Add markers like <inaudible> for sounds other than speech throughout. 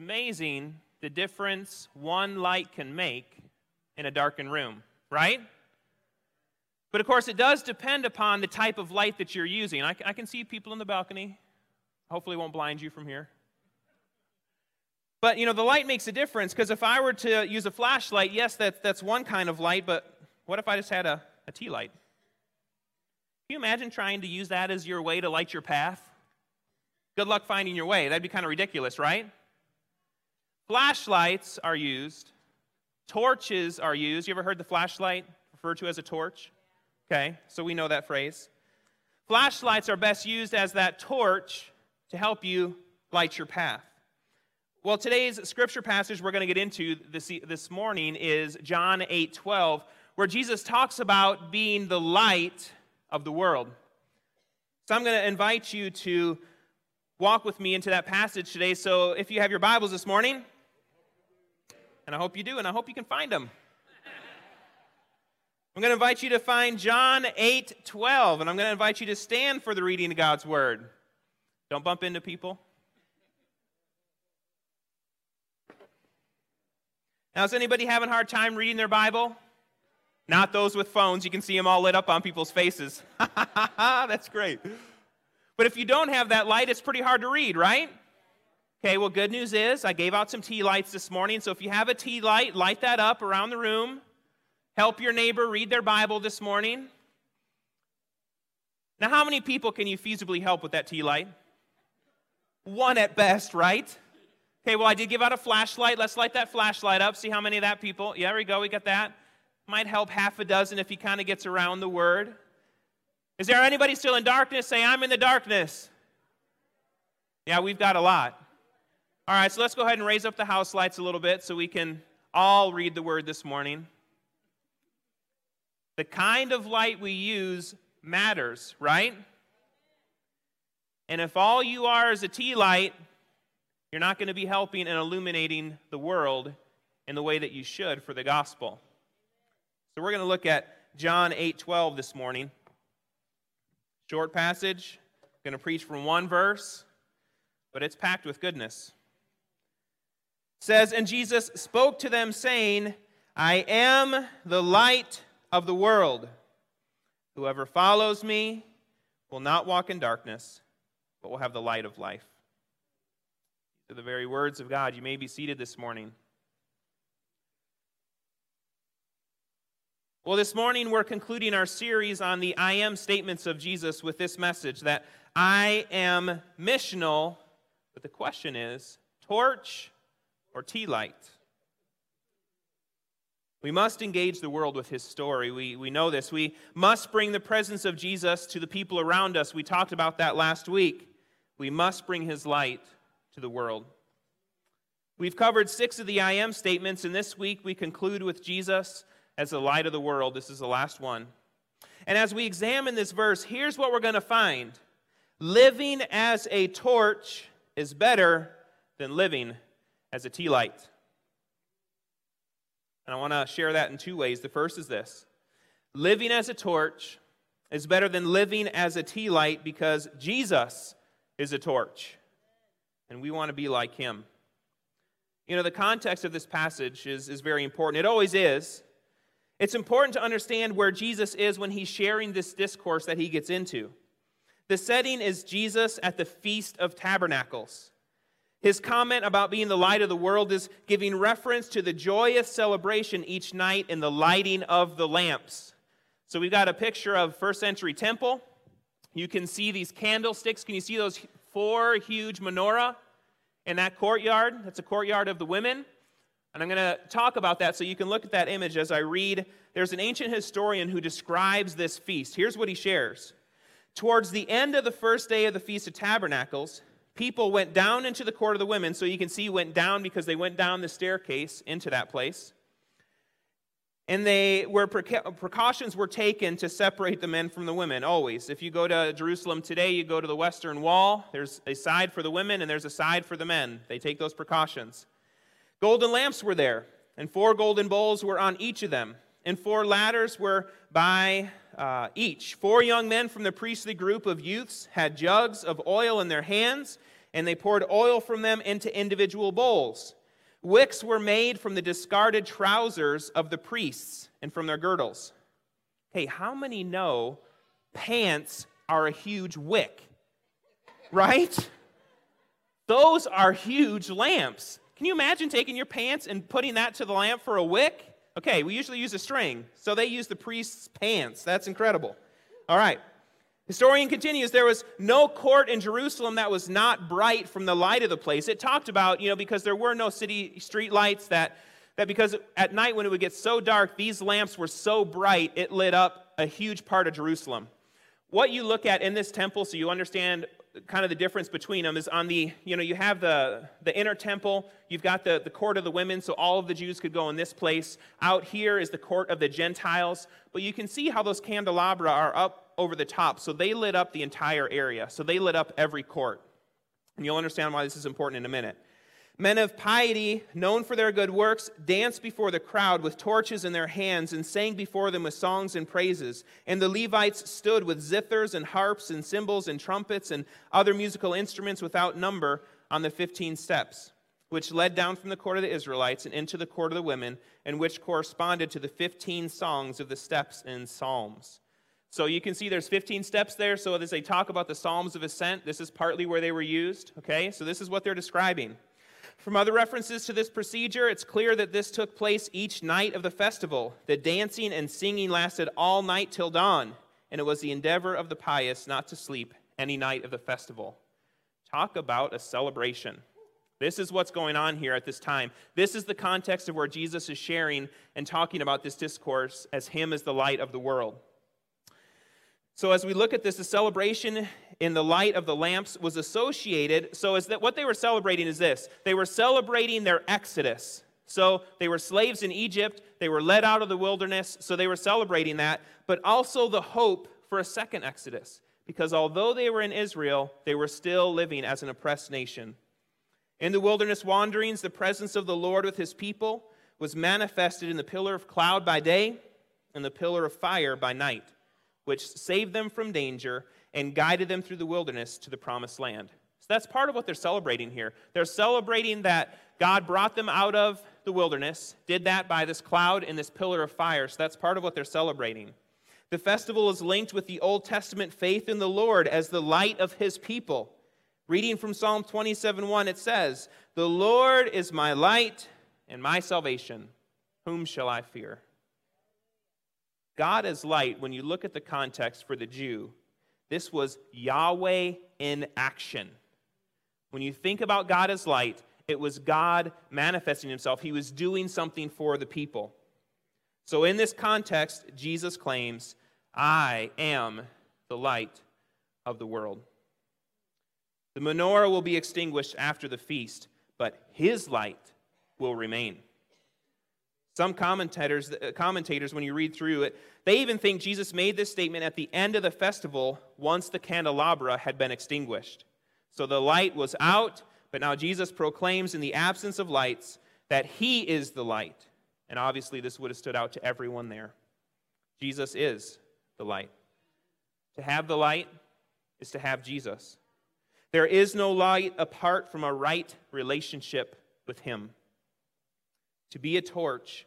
amazing the difference one light can make in a darkened room, right? But of course, it does depend upon the type of light that you're using. I, I can see people in the balcony. Hopefully, won't blind you from here. But you know, the light makes a difference because if I were to use a flashlight, yes, that, that's one kind of light, but what if I just had a, a tea light? Can you imagine trying to use that as your way to light your path? Good luck finding your way. That'd be kind of ridiculous, right? Flashlights are used, torches are used. You ever heard the flashlight referred to as a torch? Okay, so we know that phrase. Flashlights are best used as that torch to help you light your path. Well, today's scripture passage we're going to get into this, this morning is John 8 12, where Jesus talks about being the light of the world. So I'm going to invite you to walk with me into that passage today. So if you have your Bibles this morning, and I hope you do, and I hope you can find them. I'm going to invite you to find John 8 12, and I'm going to invite you to stand for the reading of God's Word. Don't bump into people. Now, is anybody having a hard time reading their Bible? Not those with phones. You can see them all lit up on people's faces. <laughs> That's great. But if you don't have that light, it's pretty hard to read, right? Okay, well, good news is I gave out some tea lights this morning. So if you have a tea light, light that up around the room. Help your neighbor read their Bible this morning. Now, how many people can you feasibly help with that tea light? One at best, right? Okay, well, I did give out a flashlight. Let's light that flashlight up. See how many of that people. Yeah, there we go. We got that. Might help half a dozen if he kind of gets around the word. Is there anybody still in darkness? Say, I'm in the darkness. Yeah, we've got a lot. All right, so let's go ahead and raise up the house lights a little bit so we can all read the word this morning. The kind of light we use matters, right? And if all you are is a tea light, you're not going to be helping and illuminating the world in the way that you should for the gospel. So we're going to look at John 8:12 this morning. Short passage. I'm going to preach from one verse, but it's packed with goodness. Says, And Jesus spoke to them, saying, I am the light of the world. Whoever follows me will not walk in darkness, but will have the light of life to the very words of God. You may be seated this morning. Well, this morning we're concluding our series on the I am statements of Jesus with this message that I am missional, but the question is torch or tea light? We must engage the world with his story. We, we know this. We must bring the presence of Jesus to the people around us. We talked about that last week. We must bring his light to the world. We've covered six of the I am statements, and this week we conclude with Jesus as the light of the world. This is the last one. And as we examine this verse, here's what we're going to find living as a torch is better than living as a tea light. And I want to share that in two ways. The first is this living as a torch is better than living as a tea light because Jesus is a torch and we want to be like him. You know, the context of this passage is, is very important. It always is. It's important to understand where Jesus is when he's sharing this discourse that he gets into. The setting is Jesus at the Feast of Tabernacles. His comment about being the light of the world is giving reference to the joyous celebration each night in the lighting of the lamps. So we've got a picture of first century temple. You can see these candlesticks. Can you see those four huge menorah in that courtyard. That's a courtyard of the women. And I'm going to talk about that so you can look at that image as I read. There's an ancient historian who describes this feast. Here's what he shares Towards the end of the first day of the Feast of Tabernacles, people went down into the court of the women. So you can see went down because they went down the staircase into that place. And they were precautions were taken to separate the men from the women always. If you go to jerusalem today you go to the western wall there's a side for the women and there's a side for the men. They take those precautions. Golden lamps were there and four golden bowls were on each of them and four ladders were by uh, each four young men from the priestly group of youths had jugs of oil in their hands and they poured oil from them into individual bowls. Wicks were made from the discarded trousers of the priests and from their girdles. Hey, how many know pants are a huge wick? Right? Those are huge lamps. Can you imagine taking your pants and putting that to the lamp for a wick? Okay, we usually use a string, so they use the priest's pants. That's incredible. All right. Historian continues, there was no court in Jerusalem that was not bright from the light of the place. It talked about, you know, because there were no city street lights, that, that because at night when it would get so dark, these lamps were so bright, it lit up a huge part of Jerusalem. What you look at in this temple, so you understand kind of the difference between them is on the you know you have the the inner temple you've got the, the court of the women so all of the jews could go in this place out here is the court of the gentiles but you can see how those candelabra are up over the top. So they lit up the entire area. So they lit up every court. And you'll understand why this is important in a minute. Men of piety, known for their good works, danced before the crowd with torches in their hands and sang before them with songs and praises. And the Levites stood with zithers and harps and cymbals and trumpets and other musical instruments without number on the 15 steps, which led down from the court of the Israelites and into the court of the women, and which corresponded to the 15 songs of the steps in psalms. So you can see there's 15 steps there. So as they talk about the Psalms of Ascent, this is partly where they were used. Okay, so this is what they're describing. From other references to this procedure, it's clear that this took place each night of the festival. The dancing and singing lasted all night till dawn, and it was the endeavor of the pious not to sleep any night of the festival. Talk about a celebration. This is what's going on here at this time. This is the context of where Jesus is sharing and talking about this discourse as Him as the light of the world. So as we look at this, the celebration in the light of the lamps was associated. So as that what they were celebrating is this: they were celebrating their exodus. So they were slaves in Egypt, they were led out of the wilderness, so they were celebrating that, but also the hope for a second exodus. Because although they were in Israel, they were still living as an oppressed nation. In the wilderness wanderings, the presence of the Lord with his people was manifested in the pillar of cloud by day and the pillar of fire by night which saved them from danger and guided them through the wilderness to the promised land. So that's part of what they're celebrating here. They're celebrating that God brought them out of the wilderness, did that by this cloud and this pillar of fire. So that's part of what they're celebrating. The festival is linked with the Old Testament faith in the Lord as the light of his people. Reading from Psalm 27:1, it says, The Lord is my light and my salvation. Whom shall I fear? God as light, when you look at the context for the Jew, this was Yahweh in action. When you think about God as light, it was God manifesting himself. He was doing something for the people. So, in this context, Jesus claims, I am the light of the world. The menorah will be extinguished after the feast, but his light will remain. Some commentators, uh, commentators, when you read through it, they even think Jesus made this statement at the end of the festival once the candelabra had been extinguished. So the light was out, but now Jesus proclaims in the absence of lights that he is the light. And obviously, this would have stood out to everyone there. Jesus is the light. To have the light is to have Jesus. There is no light apart from a right relationship with him. To be a torch,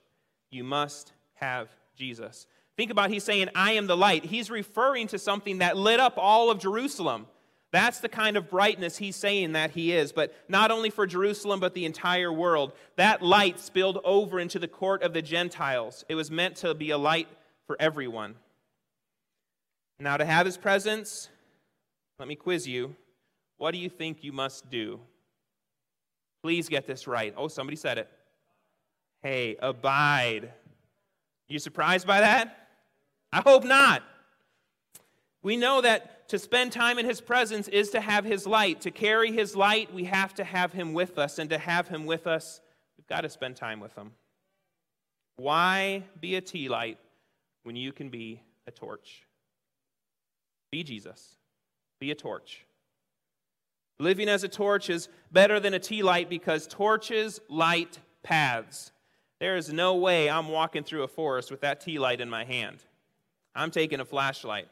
you must have Jesus. Think about he's saying, I am the light. He's referring to something that lit up all of Jerusalem. That's the kind of brightness he's saying that he is, but not only for Jerusalem, but the entire world. That light spilled over into the court of the Gentiles. It was meant to be a light for everyone. Now, to have his presence, let me quiz you. What do you think you must do? Please get this right. Oh, somebody said it. Hey, abide. You surprised by that? I hope not. We know that to spend time in his presence is to have his light. To carry his light, we have to have him with us. And to have him with us, we've got to spend time with him. Why be a tea light when you can be a torch? Be Jesus. Be a torch. Living as a torch is better than a tea light because torches light paths. There is no way I'm walking through a forest with that tea light in my hand. I'm taking a flashlight.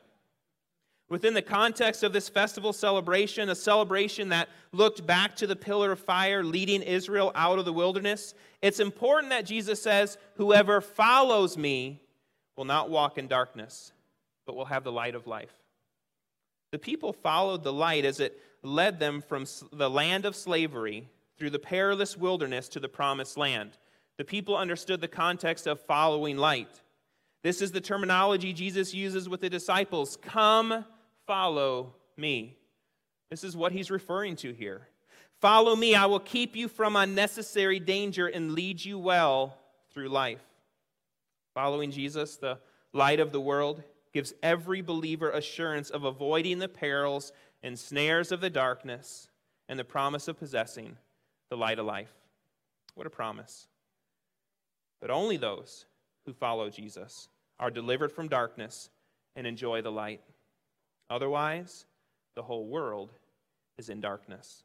Within the context of this festival celebration, a celebration that looked back to the pillar of fire leading Israel out of the wilderness, it's important that Jesus says, Whoever follows me will not walk in darkness, but will have the light of life. The people followed the light as it led them from the land of slavery through the perilous wilderness to the promised land. The people understood the context of following light. This is the terminology Jesus uses with the disciples Come, follow me. This is what he's referring to here. Follow me, I will keep you from unnecessary danger and lead you well through life. Following Jesus, the light of the world, gives every believer assurance of avoiding the perils and snares of the darkness and the promise of possessing the light of life. What a promise. But only those who follow Jesus are delivered from darkness and enjoy the light. Otherwise, the whole world is in darkness.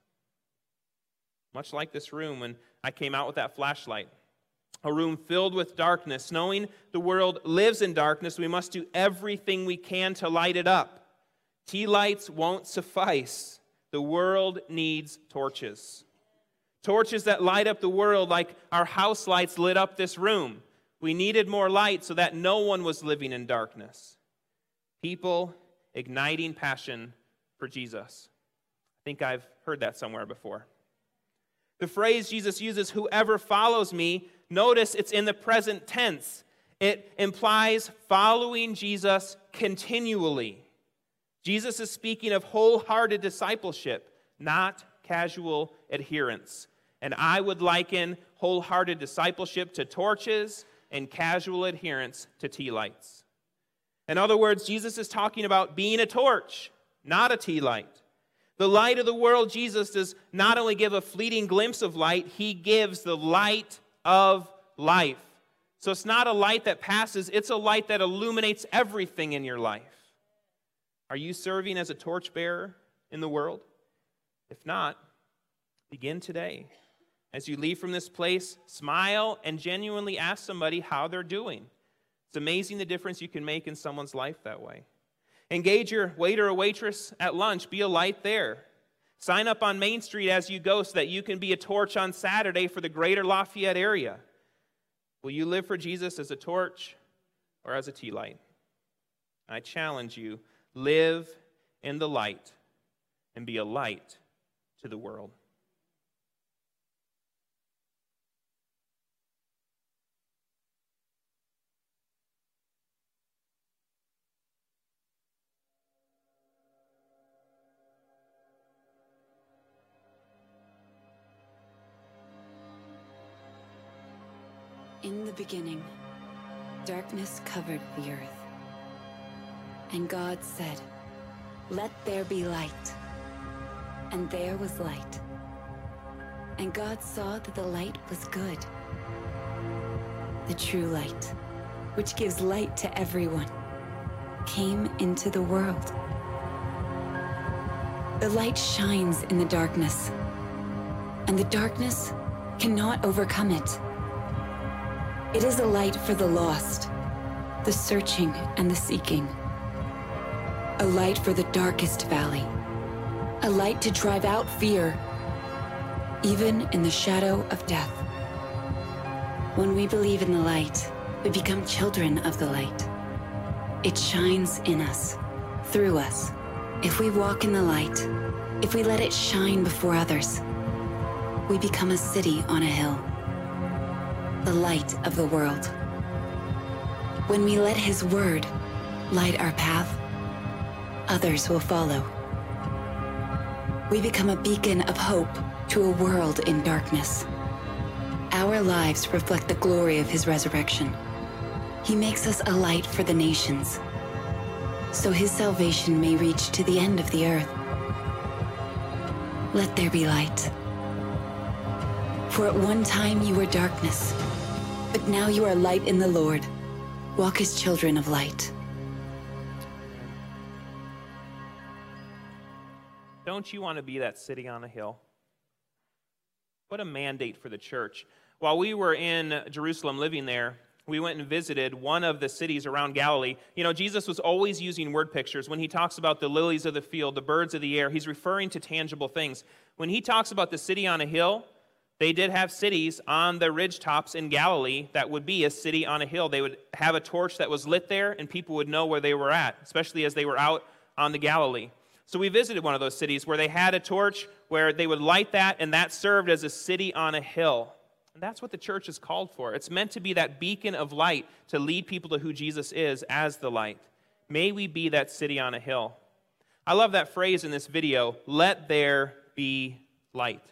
Much like this room when I came out with that flashlight. A room filled with darkness. Knowing the world lives in darkness, we must do everything we can to light it up. Tea lights won't suffice. The world needs torches. Torches that light up the world like our house lights lit up this room. We needed more light so that no one was living in darkness. People igniting passion for Jesus. I think I've heard that somewhere before. The phrase Jesus uses, whoever follows me, notice it's in the present tense. It implies following Jesus continually. Jesus is speaking of wholehearted discipleship, not casual adherence. And I would liken wholehearted discipleship to torches and casual adherence to tea lights. In other words, Jesus is talking about being a torch, not a tea light. The light of the world, Jesus does not only give a fleeting glimpse of light, he gives the light of life. So it's not a light that passes, it's a light that illuminates everything in your life. Are you serving as a torchbearer in the world? If not, begin today. As you leave from this place, smile and genuinely ask somebody how they're doing. It's amazing the difference you can make in someone's life that way. Engage your waiter or waitress at lunch, be a light there. Sign up on Main Street as you go so that you can be a torch on Saturday for the greater Lafayette area. Will you live for Jesus as a torch or as a tea light? I challenge you Live in the light and be a light to the world. In the beginning, darkness covered the earth and God said, Let there be light. And there was light. And God saw that the light was good. The true light, which gives light to everyone, came into the world. The light shines in the darkness, and the darkness cannot overcome it. It is a light for the lost, the searching and the seeking. A light for the darkest valley. A light to drive out fear, even in the shadow of death. When we believe in the light, we become children of the light. It shines in us, through us. If we walk in the light, if we let it shine before others, we become a city on a hill. The light of the world. When we let His word light our path, others will follow. We become a beacon of hope to a world in darkness. Our lives reflect the glory of his resurrection. He makes us a light for the nations, so his salvation may reach to the end of the earth. Let there be light. For at one time you were darkness, but now you are light in the Lord. Walk as children of light. Don't you want to be that city on a hill? What a mandate for the church. While we were in Jerusalem living there, We went and visited one of the cities around Galilee. You know, Jesus was always using word pictures. When he talks about the lilies of the field, the birds of the air, he's referring to tangible things. When he talks about the city on a hill, they did have cities on the ridge tops in Galilee that would be a city on a hill. They would have a torch that was lit there, and people would know where they were at, especially as they were out on the Galilee. So we visited one of those cities where they had a torch where they would light that, and that served as a city on a hill. And that's what the church is called for. It's meant to be that beacon of light to lead people to who Jesus is as the light. May we be that city on a hill. I love that phrase in this video let there be light.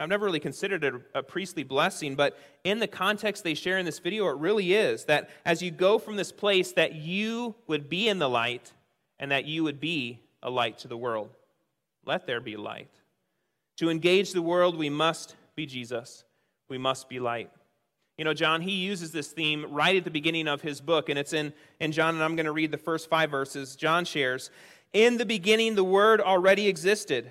I've never really considered it a priestly blessing, but in the context they share in this video, it really is that as you go from this place, that you would be in the light and that you would be a light to the world. Let there be light. To engage the world, we must be Jesus. We must be light. You know, John, he uses this theme right at the beginning of his book, and it's in, in John, and I'm going to read the first five verses. John shares In the beginning, the Word already existed.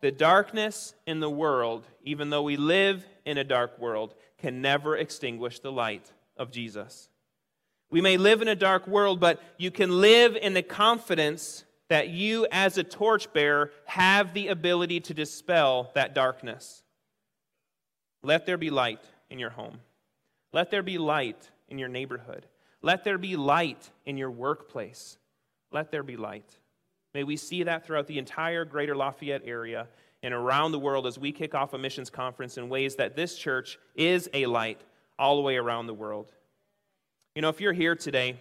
The darkness in the world, even though we live in a dark world, can never extinguish the light of Jesus. We may live in a dark world, but you can live in the confidence that you, as a torchbearer, have the ability to dispel that darkness. Let there be light in your home. Let there be light in your neighborhood. Let there be light in your workplace. Let there be light. May we see that throughout the entire greater Lafayette area and around the world as we kick off a missions conference in ways that this church is a light all the way around the world. You know, if you're here today,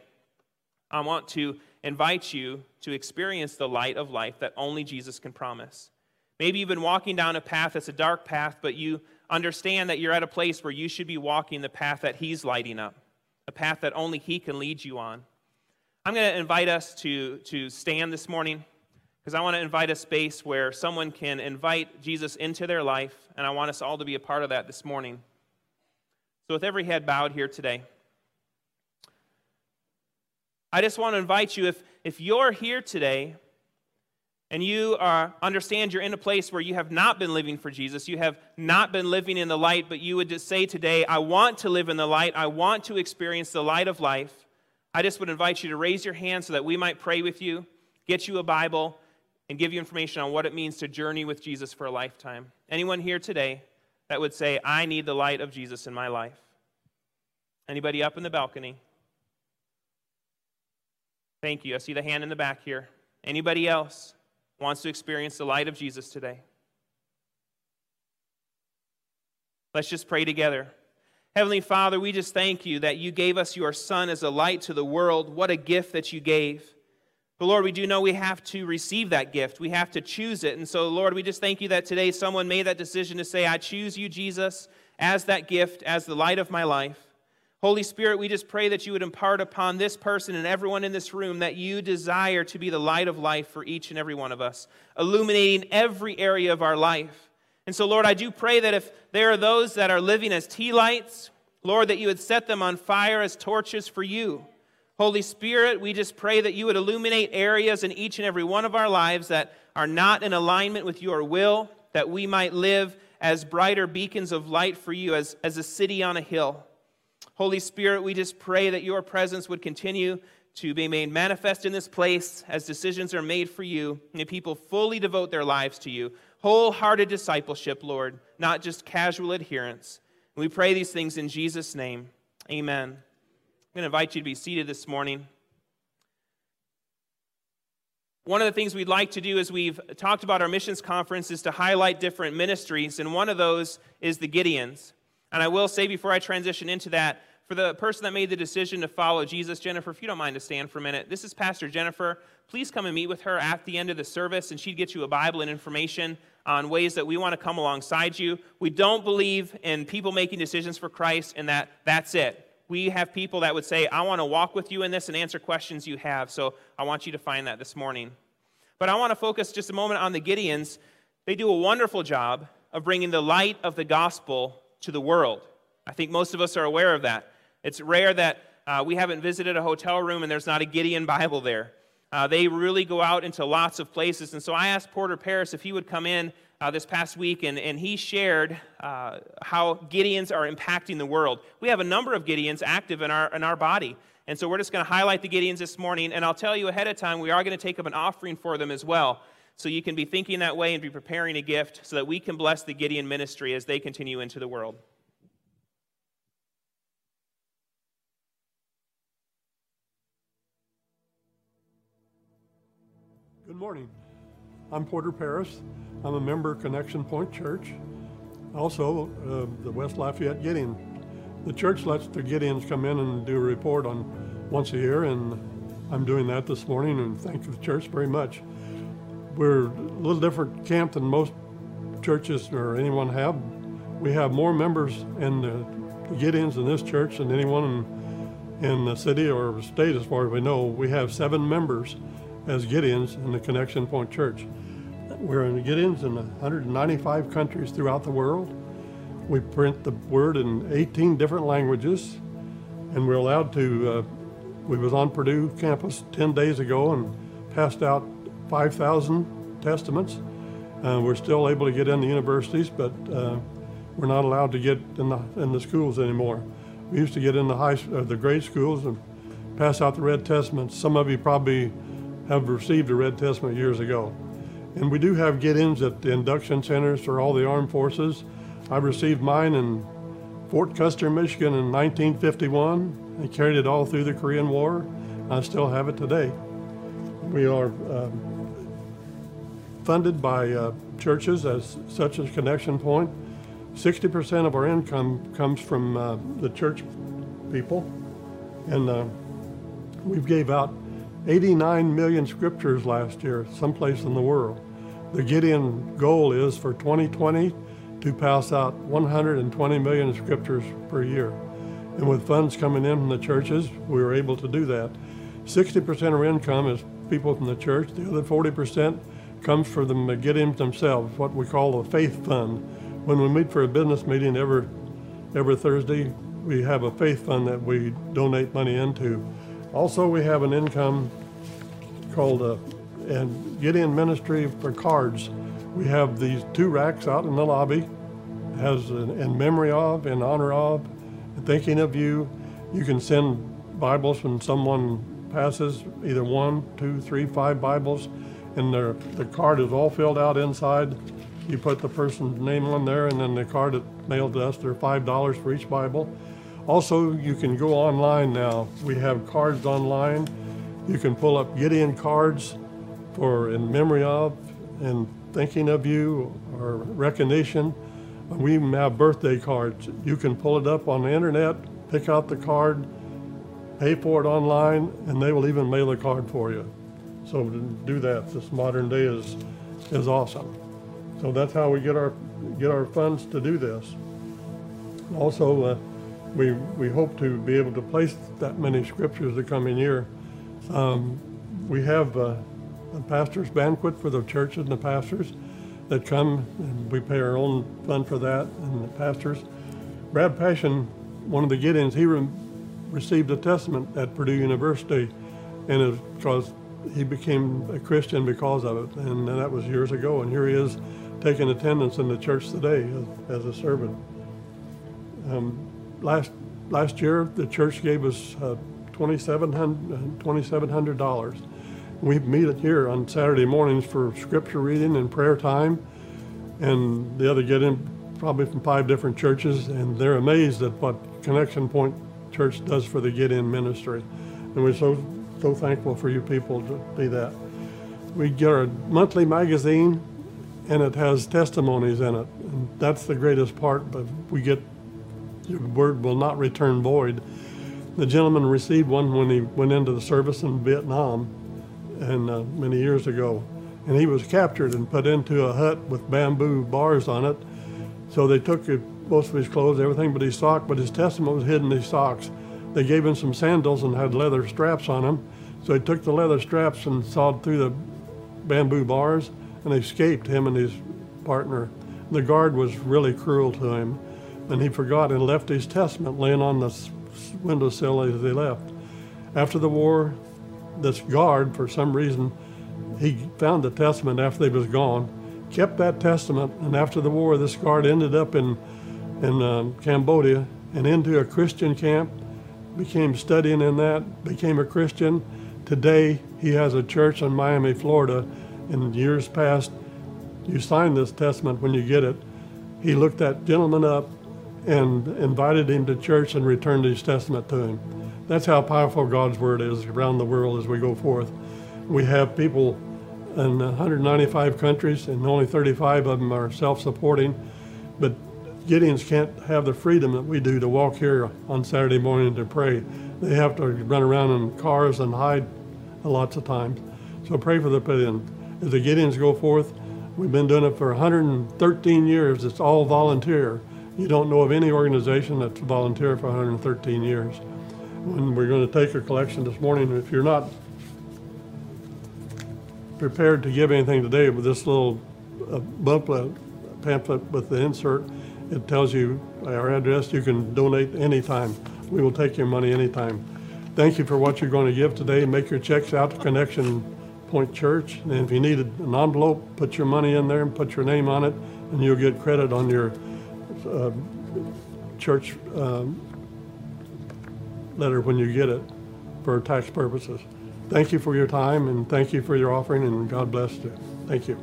I want to invite you to experience the light of life that only Jesus can promise. Maybe you've been walking down a path that's a dark path, but you understand that you're at a place where you should be walking the path that He's lighting up, a path that only He can lead you on. I'm going to invite us to, to stand this morning because I want to invite a space where someone can invite Jesus into their life, and I want us all to be a part of that this morning. So, with every head bowed here today, I just want to invite you if, if you're here today and you are, understand you're in a place where you have not been living for Jesus, you have not been living in the light, but you would just say today, I want to live in the light, I want to experience the light of life, I just would invite you to raise your hand so that we might pray with you, get you a Bible, and give you information on what it means to journey with Jesus for a lifetime. Anyone here today that would say, I need the light of Jesus in my life? Anybody up in the balcony? Thank you. I see the hand in the back here. Anybody else? wants to experience the light of Jesus today. Let's just pray together. Heavenly Father, we just thank you that you gave us your Son as a light to the world. What a gift that you gave. But Lord, we do know we have to receive that gift. We have to choose it. And so, Lord, we just thank you that today someone made that decision to say, I choose you, Jesus, as that gift, as the light of my life. Holy Spirit, we just pray that you would impart upon this person and everyone in this room that you desire to be the light of life for each and every one of us, illuminating every area of our life. And so, Lord, I do pray that if there are those that are living as tea lights, Lord, that you would set them on fire as torches for you. Holy Spirit, we just pray that you would illuminate areas in each and every one of our lives that are not in alignment with your will, that we might live as brighter beacons of light for you, as, as a city on a hill. Holy Spirit, we just pray that your presence would continue to be made manifest in this place as decisions are made for you and people fully devote their lives to you. Wholehearted discipleship, Lord, not just casual adherence. And we pray these things in Jesus' name. Amen. I'm going to invite you to be seated this morning. One of the things we'd like to do as we've talked about our missions conference is to highlight different ministries, and one of those is the Gideons. And I will say before I transition into that, for the person that made the decision to follow Jesus, Jennifer, if you don't mind to stand for a minute, this is Pastor Jennifer. Please come and meet with her at the end of the service, and she'd get you a Bible and information on ways that we want to come alongside you. We don't believe in people making decisions for Christ and that that's it. we have people that would say, I want to walk with you in this and answer questions you have. So I want you to find that this morning. But I want to focus just a moment on the Gideons. They do a wonderful job of bringing the light of the gospel to the world. I think most of us are aware of that. It's rare that uh, we haven't visited a hotel room and there's not a Gideon Bible there. Uh, they really go out into lots of places. And so I asked Porter Paris if he would come in uh, this past week, and, and he shared uh, how Gideons are impacting the world. We have a number of Gideons active in our, in our body. And so we're just going to highlight the Gideons this morning. And I'll tell you ahead of time, we are going to take up an offering for them as well. So you can be thinking that way and be preparing a gift so that we can bless the Gideon ministry as they continue into the world. Morning. I'm Porter Paris. I'm a member of Connection Point Church, also uh, the West Lafayette Gideon. The church lets the Gideons come in and do a report on once a year, and I'm doing that this morning, and thank the church very much. We're a little different camp than most churches or anyone have. We have more members in the, Gideons in this church than anyone in, in the city or state, as far as we know. We have seven members as Gideons in the Connection Point Church. We're in Gideons in 195 countries throughout the world. We print the word in 18 different languages, and we're allowed to. Uh, we was on Purdue campus 10 days ago and passed out 5,000 testaments. Uh, we're still able to get in the universities, but uh, we're not allowed to get in the in the schools anymore. We used to get in the high uh, the grade schools and pass out the Red Testaments. Some of you probably have received a Red Testament years ago. And we do have Gideons at the induction centers for all the armed forces. I received mine in Fort Custer, Michigan in 1951. I carried it all through the Korean War. I still have it today. We are uh, funded by uh, churches as such as Connection Point. 60% of our income comes from uh, the church people, and uh, we gave out 89 million scriptures last year, someplace in the world. The Gideon goal is for 2020 to pass out 120 million scriptures per year. And with funds coming in from the churches, we were able to do that. 60% of our income is people from the church. The other 40% comes from the Gideons themselves, what we call the faith fund. When we meet for a business meeting every, every Thursday, we have a faith fund that we donate money into. Also, we have an income called uh, a and Gideon Ministry for cards. We have these two racks out in the lobby, has an, in memory of, in honor of, thinking of you. You can send Bibles when someone passes, either one, two, three, five Bibles, and the the card is all filled out inside. You put the person's name on there, and then the card is mailed to us. They're five dollars for each Bible. Also, you can go online now. We have cards online. You can pull up Gideon cards for in memory of and thinking of you or recognition. We even have birthday cards. You can pull it up on the internet, pick out the card, pay for it online, and they will even mail a card for you. So to do that, this modern day is is awesome. So that's how we get our get our funds to do this. Also, uh, we, we hope to be able to place that many scriptures the coming year. Um, we have uh, a pastor's banquet for the churches and the pastors that come, and we pay our own fund for that, and the pastors. Brad Passion, one of the Gideons, he re- received a testament at Purdue University, and it because he became a Christian because of it, and that was years ago, and here he is taking attendance in the church today as, as a servant. Um, last last year, the church gave us uh, 2,700. dollars We meet here on Saturday mornings for scripture reading and prayer time, and the other Gideon probably from five different churches, and they're amazed at what Connection Point Church does for the Gideon ministry, and we're so so thankful for you people to be that. We get our monthly magazine, and it has testimonies in it, and that's the greatest part. But we get your word will not return void. The gentleman received one when he went into the service in Vietnam, and uh, many years ago, and he was captured and put into a hut with bamboo bars on it. So they took most of his clothes, everything but his sock, but his testimony was hidden in his socks. they gave him some sandals and had leather straps on them. So he took the leather straps and sawed through the bamboo bars and escaped, him and his partner. The guard was really cruel to him, and he forgot and left his testament laying on the windowsill as they left. After the war, this guard, for some reason, he found the testament after they was gone, kept that testament, and after the war, this guard ended up in in um, Cambodia and into a Christian camp, became studying in that, became a Christian. Today, he has a church in Miami, Florida. In years past, you sign this testament when you get it. He looked that gentleman up and invited him to church and returned his testament to him. That's how powerful God's word is around the world as we go forth. We have people in 195 countries, and only 35 of them are self supporting. But Gideons can't have the freedom that we do to walk here on Saturday morning to pray. They have to run around in cars and hide lots of times. So pray for the pavilion. As the Gideons go forth, we've been doing it for 113 years. It's all volunteer. You don't know of any organization that's volunteer for 113 years. When we're going to take a collection this morning, if you're not prepared to give anything today with this little uh, booklet, pamphlet with the insert, it tells you our address. You can donate anytime. We will take your money anytime. Thank you for what you're going to give today. Make your checks out to Connection Point Church. And if you need an envelope, put your money in there and put your name on it, and you'll get credit on your uh, church um, letter when you get it for tax purposes. Thank you for your time and thank you for your offering, and God bless you. Thank you.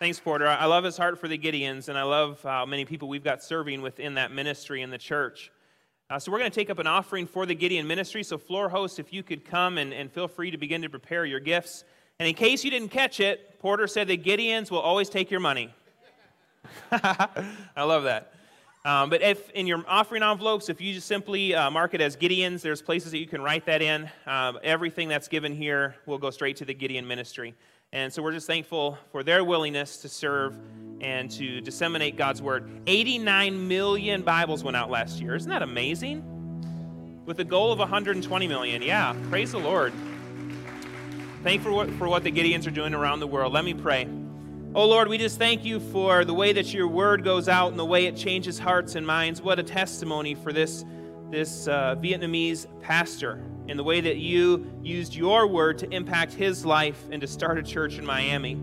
Thanks, Porter. I love his heart for the Gideons, and I love how many people we've got serving within that ministry in the church. Uh, so, we're going to take up an offering for the Gideon ministry. So, floor host, if you could come and, and feel free to begin to prepare your gifts. And in case you didn't catch it, Porter said the Gideons will always take your money. <laughs> I love that. Um, but if in your offering envelopes, if you just simply uh, mark it as Gideons, there's places that you can write that in. Um, everything that's given here will go straight to the Gideon ministry. And so we're just thankful for their willingness to serve and to disseminate God's word. 89 million Bibles went out last year. Isn't that amazing? With a goal of 120 million. Yeah, praise the Lord. Thank for what, for what the Gideons are doing around the world. Let me pray. Oh Lord, we just thank you for the way that your word goes out and the way it changes hearts and minds. What a testimony for this, this uh, Vietnamese pastor and the way that you used your word to impact his life and to start a church in Miami.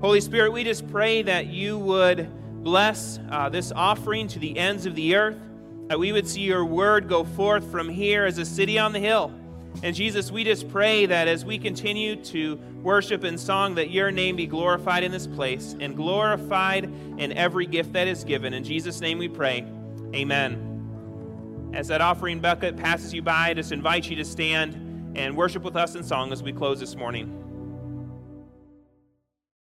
Holy Spirit, we just pray that you would bless uh, this offering to the ends of the earth, that we would see your word go forth from here as a city on the hill. And Jesus, we just pray that as we continue to worship in song, that your name be glorified in this place and glorified in every gift that is given. In Jesus' name we pray. Amen. As that offering bucket passes you by, I just invite you to stand and worship with us in song as we close this morning.